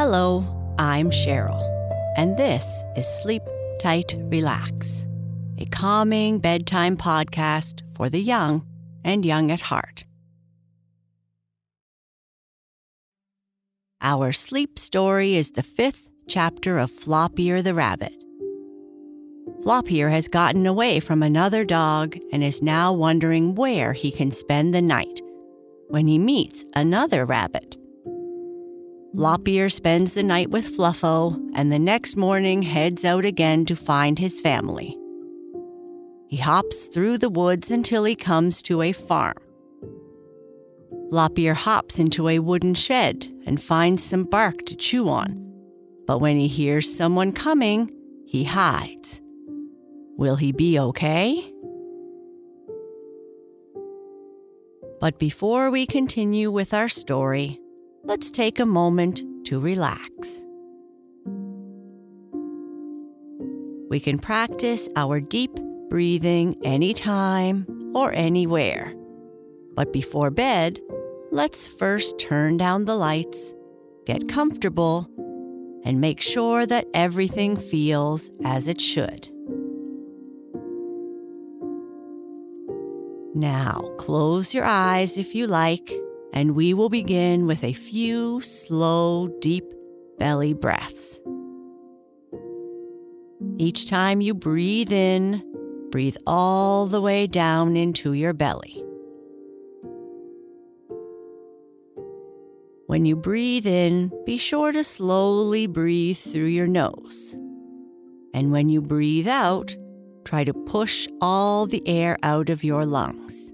Hello, I'm Sheryl, and this is Sleep Tight Relax, a calming bedtime podcast for the young and young at heart. Our sleep story is the fifth chapter of Flop Ear the Rabbit. Flop Ear has gotten away from another dog and is now wondering where he can spend the night when he meets another rabbit. Flop Ear spends the night with Fluffo and the next morning heads out again to find his family. He hops through the woods until he comes to a farm. Lop Ear hops into a wooden shed and finds some bark to chew on. But when he hears someone coming, he hides. Will he be okay? But before we continue with our story, let's take a moment to relax. We can practice our deep breathing anytime or anywhere. But before bed, let's first turn down the lights, get comfortable, and make sure that everything feels as it should. Now, close your eyes if you like, and we will begin with a few slow, deep belly breaths. Each time you breathe in, breathe all the way down into your belly. When you breathe in, be sure to slowly breathe through your nose. And when you breathe out, try to push all the air out of your lungs.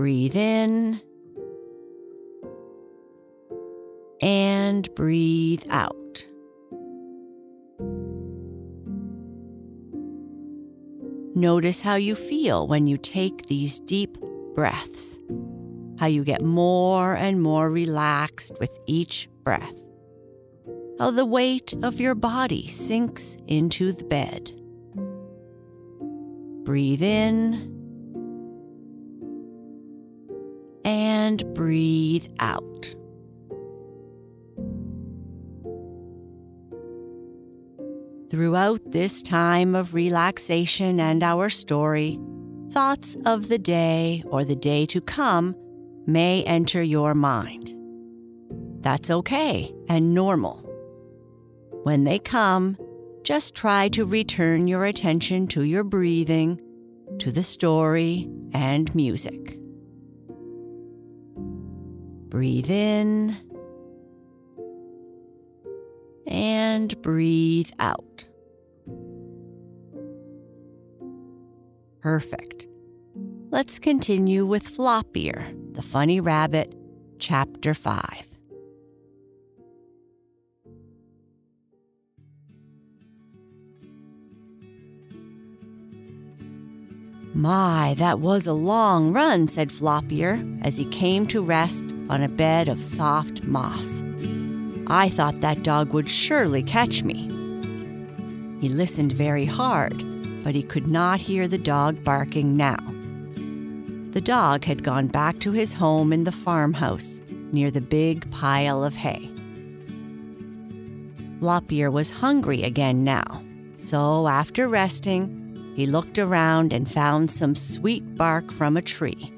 Breathe in and breathe out. Notice how you feel when you take these deep breaths how you get more and more relaxed with each breath, how the weight of your body sinks into the bed. Breathe in and breathe out. Throughout this time of relaxation and our story, thoughts of the day or the day to come may enter your mind. That's okay and normal. When they come, just try to return your attention to your breathing, to the story, and music. Breathe in and breathe out. Perfect. Let's continue with Flop Ear the Funny Rabbit, Chapter 5. My, that was a long run, said Flop Ear as he came to rest on a bed of soft moss. I thought that dog would surely catch me. He listened very hard, but he could not hear the dog barking now. The dog had gone back to his home in the farmhouse near the big pile of hay. Flop Ear was hungry again now, so after resting, he looked around and found some sweet bark from a tree.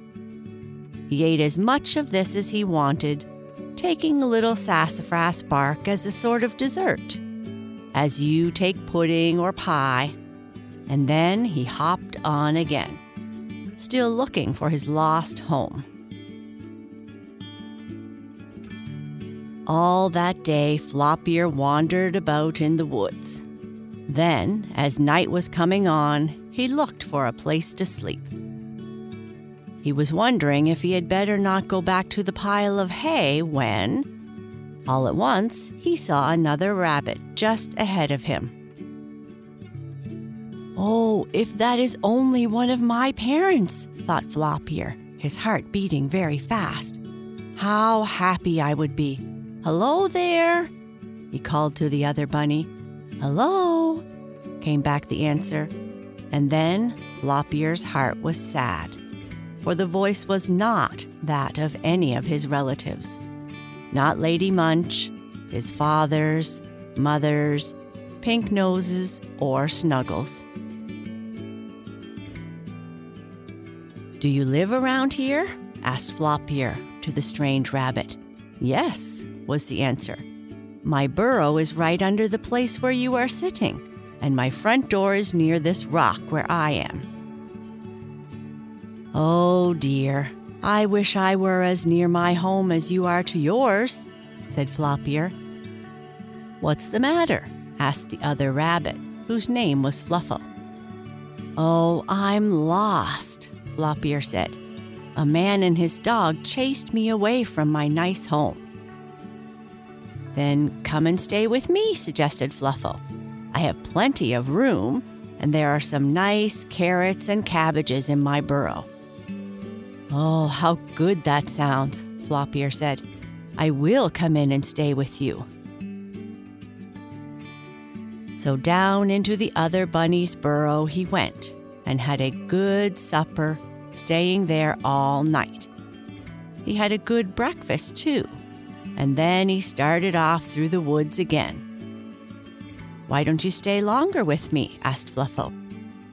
He ate as much of this as he wanted, taking a little sassafras bark as a sort of dessert, as you take pudding or pie, and then he hopped on again still looking for his lost home. All that day, Flop Ear wandered about in the woods. Then, as night was coming on, he looked for a place to sleep. He was wondering if he had better not go back to the pile of hay when, all at once, he saw another rabbit just ahead of him. Oh, if that is only one of my parents, thought Flop Ear, his heart beating very fast. How happy I would be. Hello there, he called to the other bunny. Hello, came back the answer. And then Flop Ear's heart was sad, for the voice was not that of any of his relatives. Not Lady Munch, his father's, mother's, pink noses, or snuggles. Do you live around here? asked Flop Ear to the strange rabbit. Yes, was the answer. My burrow is right under the place where you are sitting, and my front door is near this rock where I am. Oh dear, I wish I were as near my home as you are to yours, said Flop Ear. What's the matter? asked the other rabbit, whose name was Fluffo. Oh, I'm lost, Flop Ear said. A man and his dog chased me away from my nice home. Then come and stay with me, suggested Fluffo. I have plenty of room, and there are some nice carrots and cabbages in my burrow. Oh, how good that sounds, Flop Ear said. I will come in and stay with you. So down into the other bunny's burrow he went and had a good supper, staying there all night. He had a good breakfast, too, and then he started off through the woods again. Why don't you stay longer with me? asked Fluffo.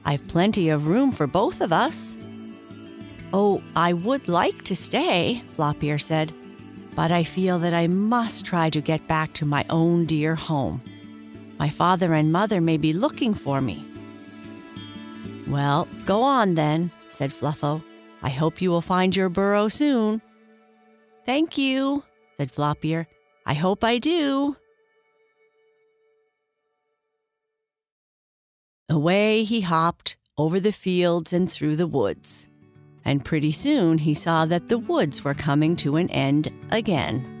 I've plenty of room for both of us. Oh, I would like to stay, Flop Ear said, but I feel that I must try to get back to my own dear home. My father and mother may be looking for me. Well, go on then, said Fluffo. I hope you will find your burrow soon. Thank you, said Flop Ear. I hope I do. Away he hopped over the fields and through the woods and pretty soon he saw that the woods were coming to an end again.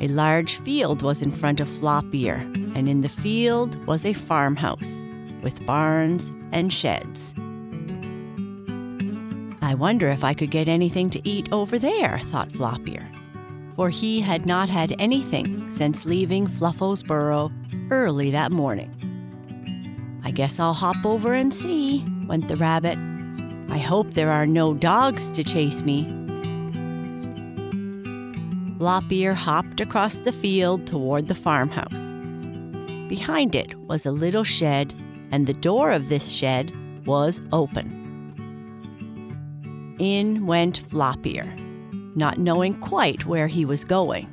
A large field was in front of Flop Ear, and in the field was a farmhouse with barns and sheds. I wonder if I could get anything to eat over there, thought Flop Ear, for he had not had anything since leaving Fluffo's burrow early that morning. I guess I'll hop over and see, went the rabbit I hope there are no dogs to chase me. Flop Ear hopped across the field toward the farmhouse. Behind it was a little shed, and the door of this shed was open. In went Flop Ear, not knowing quite where he was going.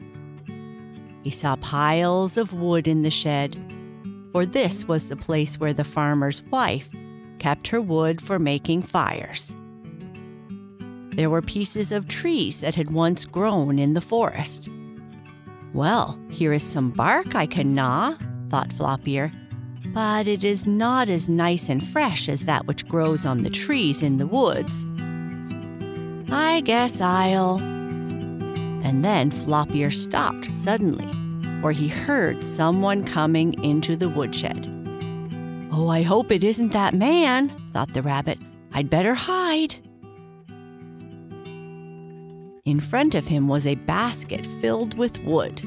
He saw piles of wood in the shed, for this was the place where the farmer's wife kept her wood for making fires. There were pieces of trees that had once grown in the forest. Well, here is some bark I can gnaw, thought Flop Ear, but it is not as nice and fresh as that which grows on the trees in the woods. I guess I'll. And then Flop Ear stopped suddenly, for he heard someone coming into the woodshed. Oh, I hope it isn't that man, thought the rabbit. I'd better hide. In front of him was a basket filled with wood.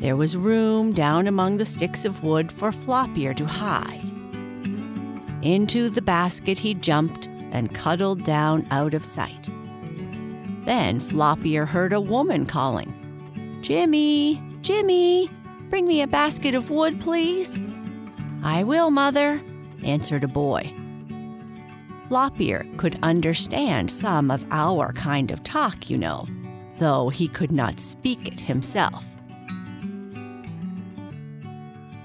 There was room down among the sticks of wood for Flop Ear to hide. Into the basket he jumped and cuddled down out of sight. Then Flop Ear heard a woman calling, Jimmy, Jimmy, bring me a basket of wood, please. I will, Mother, answered a boy. Flop Ear could understand some of our kind of talk, you know, though he could not speak it himself.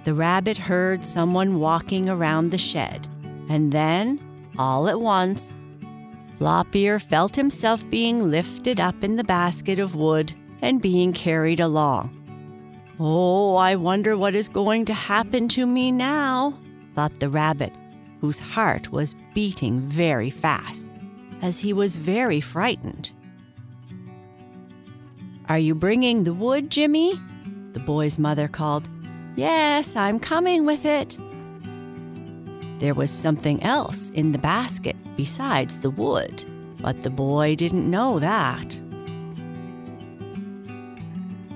The rabbit heard someone walking around the shed, and then, all at once, Flop Ear felt himself being lifted up in the basket of wood and being carried along. Oh, I wonder what is going to happen to me now, thought the rabbit, whose heart was beating very fast, as he was very frightened. Are you bringing the wood, Jimmy? The boy's mother called. Yes, I'm coming with it. There was something else in the basket besides the wood, but the boy didn't know that.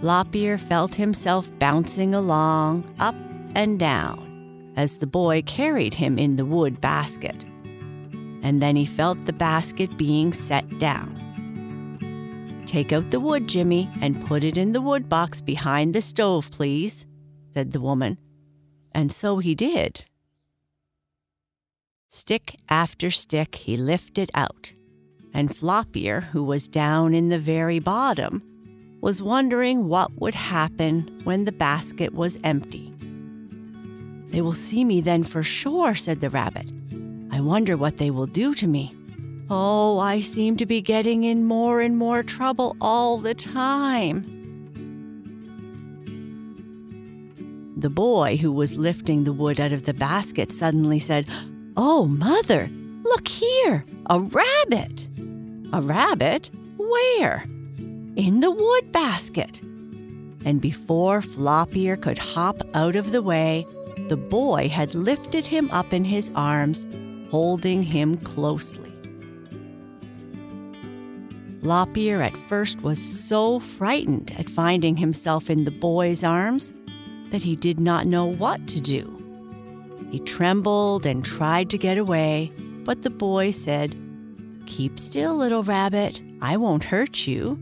Flop Ear felt himself bouncing along, up and down, as the boy carried him in the wood basket. And then he felt the basket being set down. Take out the wood, Jimmy, and put it in the wood box behind the stove, please, said the woman. And so he did. Stick after stick he lifted out, and Flop Ear, who was down in the very bottom, was wondering what would happen when the basket was empty. They will see me then for sure, said the rabbit. I wonder what they will do to me. Oh, I seem to be getting in more and more trouble all the time. The boy who was lifting the wood out of the basket suddenly said, Oh, mother, look here, a rabbit. A rabbit? Where? In the wood basket. And before Flop Ear could hop out of the way, the boy had lifted him up in his arms, holding him closely. Flop Ear at first was so frightened at finding himself in the boy's arms that he did not know what to do. He trembled and tried to get away, but the boy said, Keep still, little rabbit. I won't hurt you.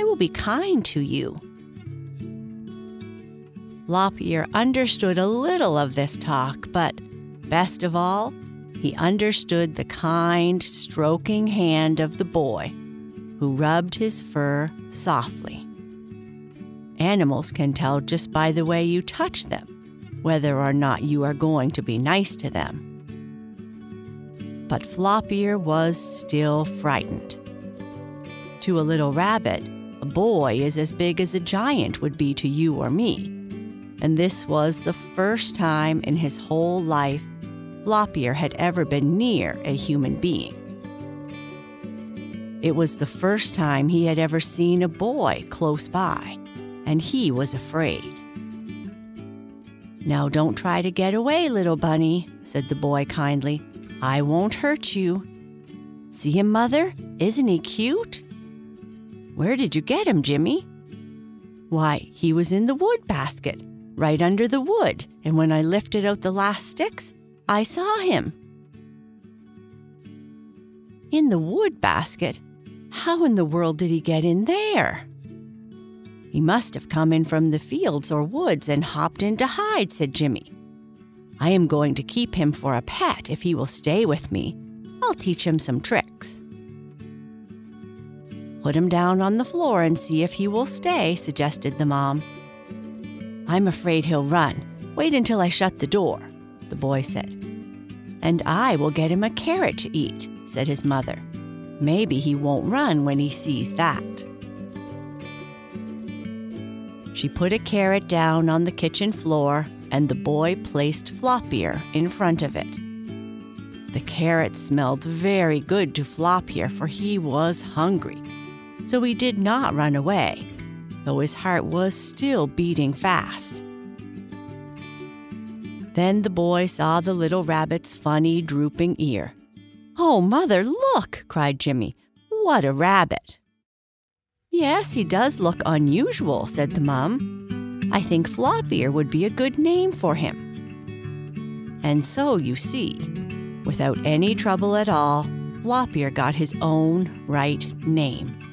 I will be kind to you. Lop Ear understood a little of this talk, but best of all, he understood the kind, stroking hand of the boy who rubbed his fur softly. Animals can tell just by the way you touch them whether or not you are going to be nice to them. But Flop Ear was still frightened. To a little rabbit, a boy is as big as a giant would be to you or me. And this was the first time in his whole life Flop Ear had ever been near a human being. It was the first time he had ever seen a boy close by, and he was afraid. Now don't try to get away, little bunny, said the boy kindly. I won't hurt you. See him, mother? Isn't he cute? Where did you get him, Jimmy? Why, he was in the wood basket, right under the wood, and when I lifted out the last sticks, I saw him. In the wood basket? How in the world did he get in there? He must have come in from the fields or woods and hopped in to hide, said Jimmy. I am going to keep him for a pet if he will stay with me. I'll teach him some tricks. Put him down on the floor and see if he will stay, suggested the mom. I'm afraid he'll run. Wait until I shut the door, the boy said. And I will get him a carrot to eat, said his mother. Maybe he won't run when he sees that. She put a carrot down on the kitchen floor, and the boy placed Flop Ear in front of it. The carrot smelled very good to Flop Ear, for he was hungry, so he did not run away, though his heart was still beating fast. Then the boy saw the little rabbit's funny, drooping ear. Oh, mother, look! cried Jimmy. What a rabbit! Yes, he does look unusual, said the mum. I think Flop Ear would be a good name for him. And so, you see, without any trouble at all, Flop Ear got his own right name.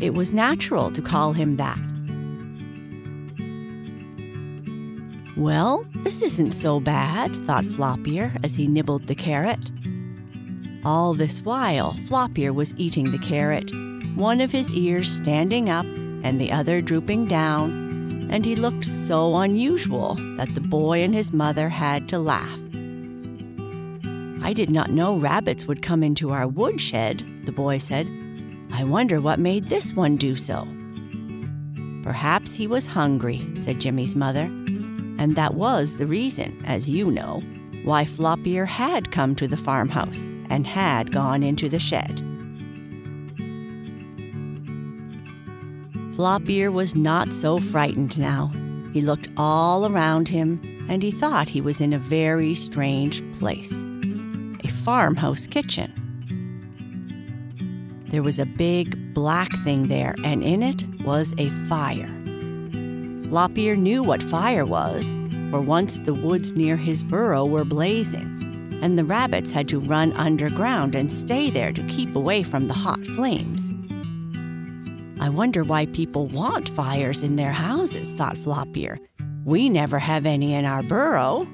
It was natural to call him that. Well, this isn't so bad, thought Flop Ear as he nibbled the carrot. All this while, Flop Ear was eating the carrot one of his ears standing up and the other drooping down, and he looked so unusual that the boy and his mother had to laugh. I did not know rabbits would come into our woodshed, the boy said. I wonder what made this one do so. Perhaps he was hungry, said Jimmy's mother, and that was the reason, as you know, why Flop Ear had come to the farmhouse and had gone into the shed. Flop Ear was not so frightened now. He looked all around him and he thought he was in a very strange place a farmhouse kitchen. There was a big black thing there, and in it was a fire. Flop Ear knew what fire was, for once the woods near his burrow were blazing, and the rabbits had to run underground and stay there to keep away from the hot flames. I wonder why people want fires in their houses, thought Flop-Ear. We never have any in our burrow.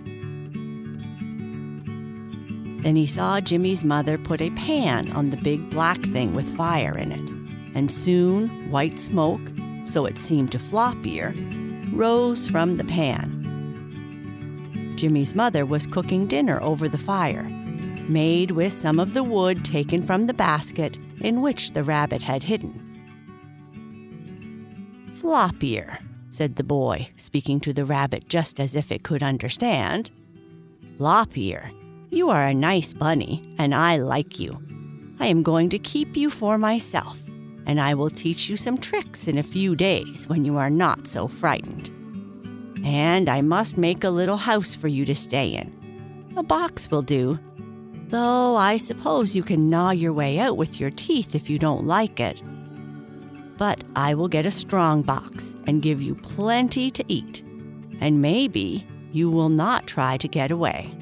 Then he saw Jimmy's mother put a pan on the big black thing with fire in it, and soon white smoke, so it seemed to Flop-Ear, rose from the pan. Jimmy's mother was cooking dinner over the fire, made with some of the wood taken from the basket in which the rabbit had hidden. Flop-Ear, said the boy, speaking to the rabbit just as if it could understand. Flop-Ear, you are a nice bunny, and I like you. I am going to keep you for myself, and I will teach you some tricks in a few days when you are not so frightened. And I must make a little house for you to stay in. A box will do, though I suppose you can gnaw your way out with your teeth if you don't like it. But I will get a strong box and give you plenty to eat, and maybe you will not try to get away.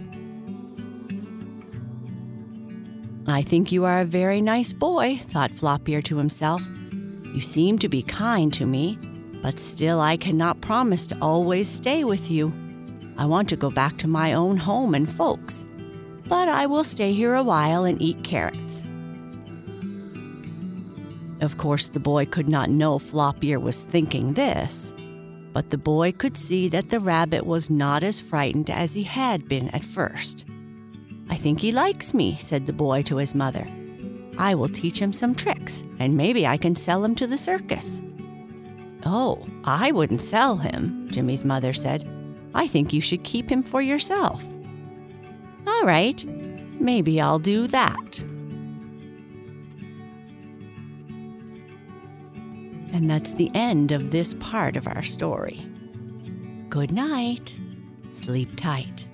I think you are a very nice boy, thought Flop-Ear to himself. You seem to be kind to me, but still I cannot promise to always stay with you. I want to go back to my own home and folks, but I will stay here a while and eat carrots. Of course, the boy could not know Flop-Ear was thinking this, but the boy could see that the rabbit was not as frightened as he had been at first. I think he likes me, said the boy to his mother. I will teach him some tricks, and maybe I can sell him to the circus. Oh, I wouldn't sell him, Jimmy's mother said. I think you should keep him for yourself. All right, maybe I'll do that. And that's the end of this part of our story. Good night. Sleep tight.